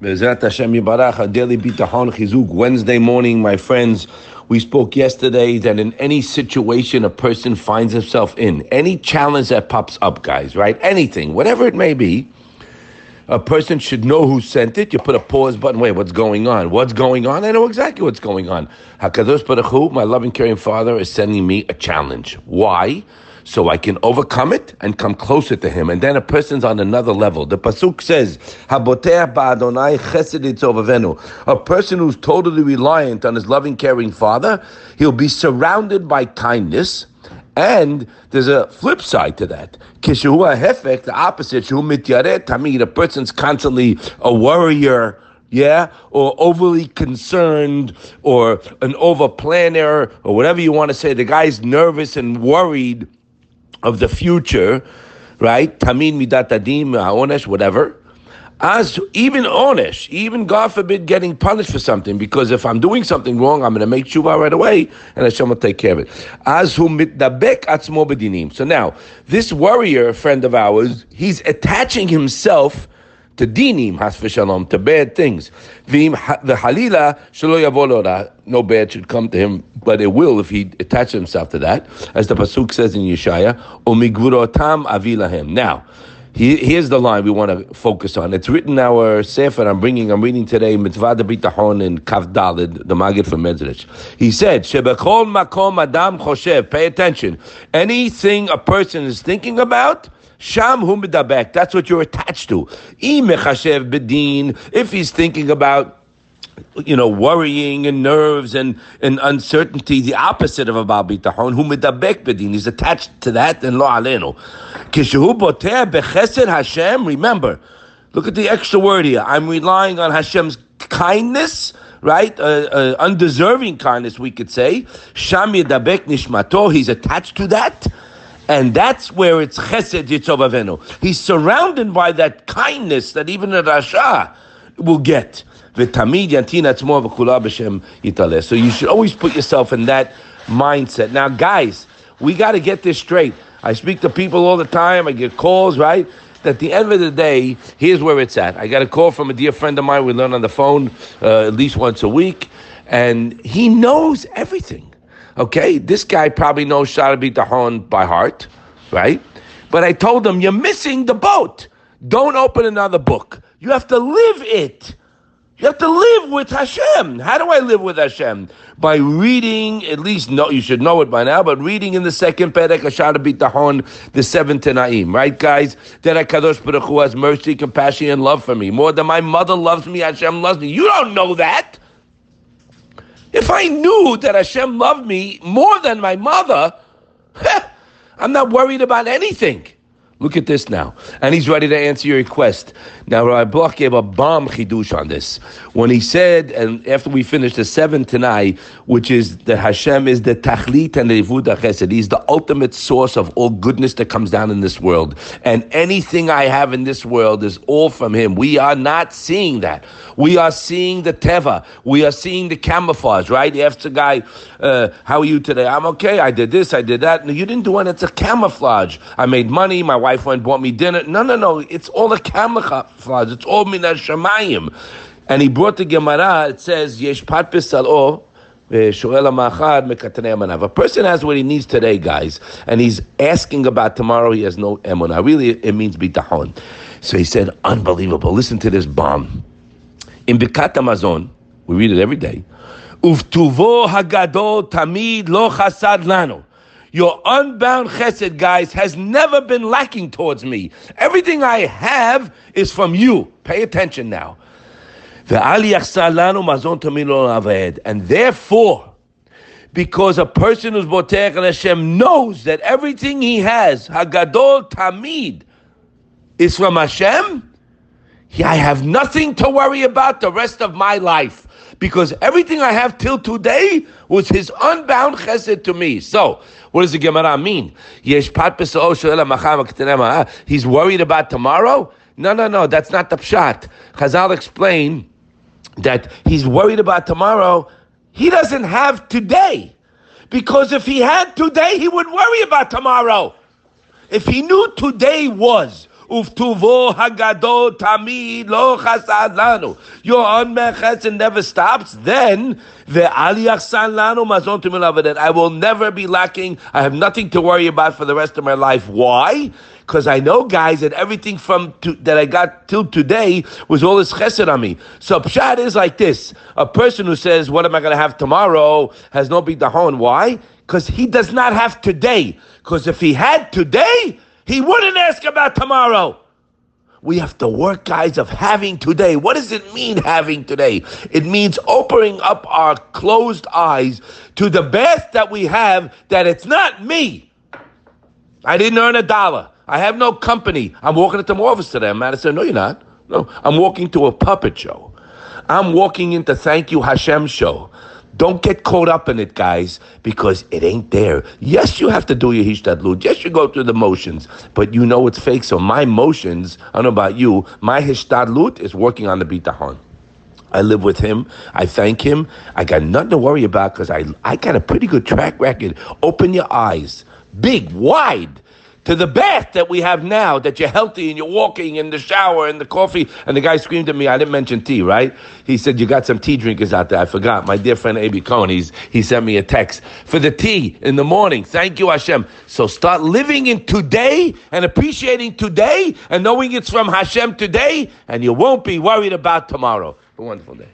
Wednesday morning, my friends. We spoke yesterday that in any situation a person finds himself in, any challenge that pops up, guys, right? Anything, whatever it may be, a person should know who sent it. You put a pause button. Wait, what's going on? What's going on? I know exactly what's going on. Hakadosh Baruch Hu, my loving, caring Father, is sending me a challenge. Why? So I can overcome it and come closer to Him. And then a person's on another level. The pasuk says, A person who's totally reliant on his loving, caring Father, he'll be surrounded by kindness. And there's a flip side to that. Hefech, the opposite, tamid, a person's constantly a worrier yeah, or overly concerned, or an over planner, or whatever you want to say. The guy's nervous and worried of the future, right? Tamin midat adim, onesh, whatever. As even onesh, even God forbid getting punished for something, because if I'm doing something wrong, I'm going to make tshuva right away, and Hashem will take care of it. As hu mitdabek atzmo bedinim. So now, this warrior friend of ours, he's attaching himself to dinim, has v'shalom, to bad things. The halila shelo yavo No bad should come to him, but it will if he attaches himself to that, as the pasuk says in Yeshaya. Umegurotam avilahem. Now. Here's the line we want to focus on. It's written our sefer. I'm bringing. I'm reading today Mitzvah de Bitachon in Kav Dalid, the Maggid from Mezritch. He said, "Shebechol makom adam choshev." Pay attention. Anything a person is thinking about, Sham hu That's what you're attached to. If he's thinking about you know, worrying and nerves and, and uncertainty, the opposite of a Baal Bitachon, who medabek bedin, he's attached to that and lo alenu. Kishu boter bechesed Hashem, remember, look at the extra word here. I'm relying on Hashem's kindness, right? Uh, uh, undeserving kindness, we could say. Sham yedabek nishmato, he's attached to that. And that's where it's chesed yesovevenu. He's surrounded by that kindness that even a rasha will get. B'shem. So you should always put yourself in that mindset. Now, guys, we got to get this straight. I speak to people all the time. I get calls, right? At the end of the day, here's where it's at. I got a call from a dear friend of mine. We learn on the phone uh, at least once a week, and he knows everything. Okay, this guy probably knows Shaar HaBitahon by heart, right? But I told him, you're missing the boat. Don't open another book. You have to live it. You have to live with Hashem. How do I live with Hashem? By reading, at least no, you should know it by now, but reading in the second Perek a Shaar HaBitahon, the seventh Tanaim, right, guys? That Kadosh Baruch Hu has mercy, compassion, and love for me more than my mother loves me. Hashem loves me. You don't know that. If I knew that Hashem loved me more than my mother, I'm not worried about anything. Look at this now. And he's ready to answer your request. Now, Rabbi Bloch gave a bomb chidush on this. When he said, and after we finished the seventh tnai, which is that Hashem is the tachlit and the chesed. He's the ultimate source of all goodness that comes down in this world. And anything I have in this world is all from him. We are not seeing that. We are seeing the teva. We are seeing the camouflage, right? You ask the guy, uh, how are you today? I'm okay. I did this. I did that. No, you didn't do it. It's a camouflage. I made money. My wife wife went bought me dinner. No, no, no. It's all a camouflage. It's all min shamayim. And he brought the Gemara. It says yesh patpis al eh, a person has what he needs today, guys, and he's asking about tomorrow. He has no emunah. Really, it means bitahon. So he said, unbelievable. Listen to this bomb. In Birkat Hamazon, we read it every day. Uftuvo hagadol tamid lo chasad lano. Your unbound chesed, guys, has never been lacking towards me. Everything I have is from you. Pay attention now. And therefore, because a person who's Boteach and Hashem knows that everything he has, Hagadol Tamid, is from Hashem, I have nothing to worry about the rest of my life because everything I have till today was His unbound chesed to me. So, what does the Gemara mean? He's worried about tomorrow? No, no, no, that's not the pshat. Chazal explain that he's worried about tomorrow. He doesn't have today. Because if he had today, he would worry about tomorrow. If he knew today was uftuvo hagadol tamid lo chasad lanu. Your unmechesed never stops. Then ve'al yechsar lanu mazon that I will never be lacking. I have nothing to worry about for the rest of my life. Why? because I know, guys, that everything from to, that I got till today was all this chesed on me. So pshat is like this: a person who says, "What am I going to have tomorrow?" has no bidahon. Why? Because he does not have today. Because if he had today, he wouldn't ask about tomorrow. We have to work, guys, of having today. What does it mean, having today? It means opening up our closed eyes to the best that we have, that it's not me. I didn't earn a dollar. I have no company. I'm walking into my office today. I'm Madison. No, you're not. No, I'm walking to a puppet show. I'm walking into Thank You Hashem show. Don't get caught up in it, guys, because it ain't there. Yes, you have to do your hishtadlut. Yes, you go through the motions, but you know it's fake. So my motions, I don't know about you, my hishtadlut is working on the bitahon. I live with him. I thank him. I got nothing to worry about because I, I got a pretty good track record. Open your eyes, big, wide to the bath that we have now, that you're healthy and you're walking in the shower and the coffee. And the guy screamed at me, I didn't mention tea, right? He said, You got some tea drinkers out there. I forgot. My dear friend Abi Cohen, he's, he sent me a text for the tea in the morning. Thank you, Hashem. So start living in today and appreciating today and knowing it's from Hashem today, and you won't be worried about tomorrow. A wonderful day.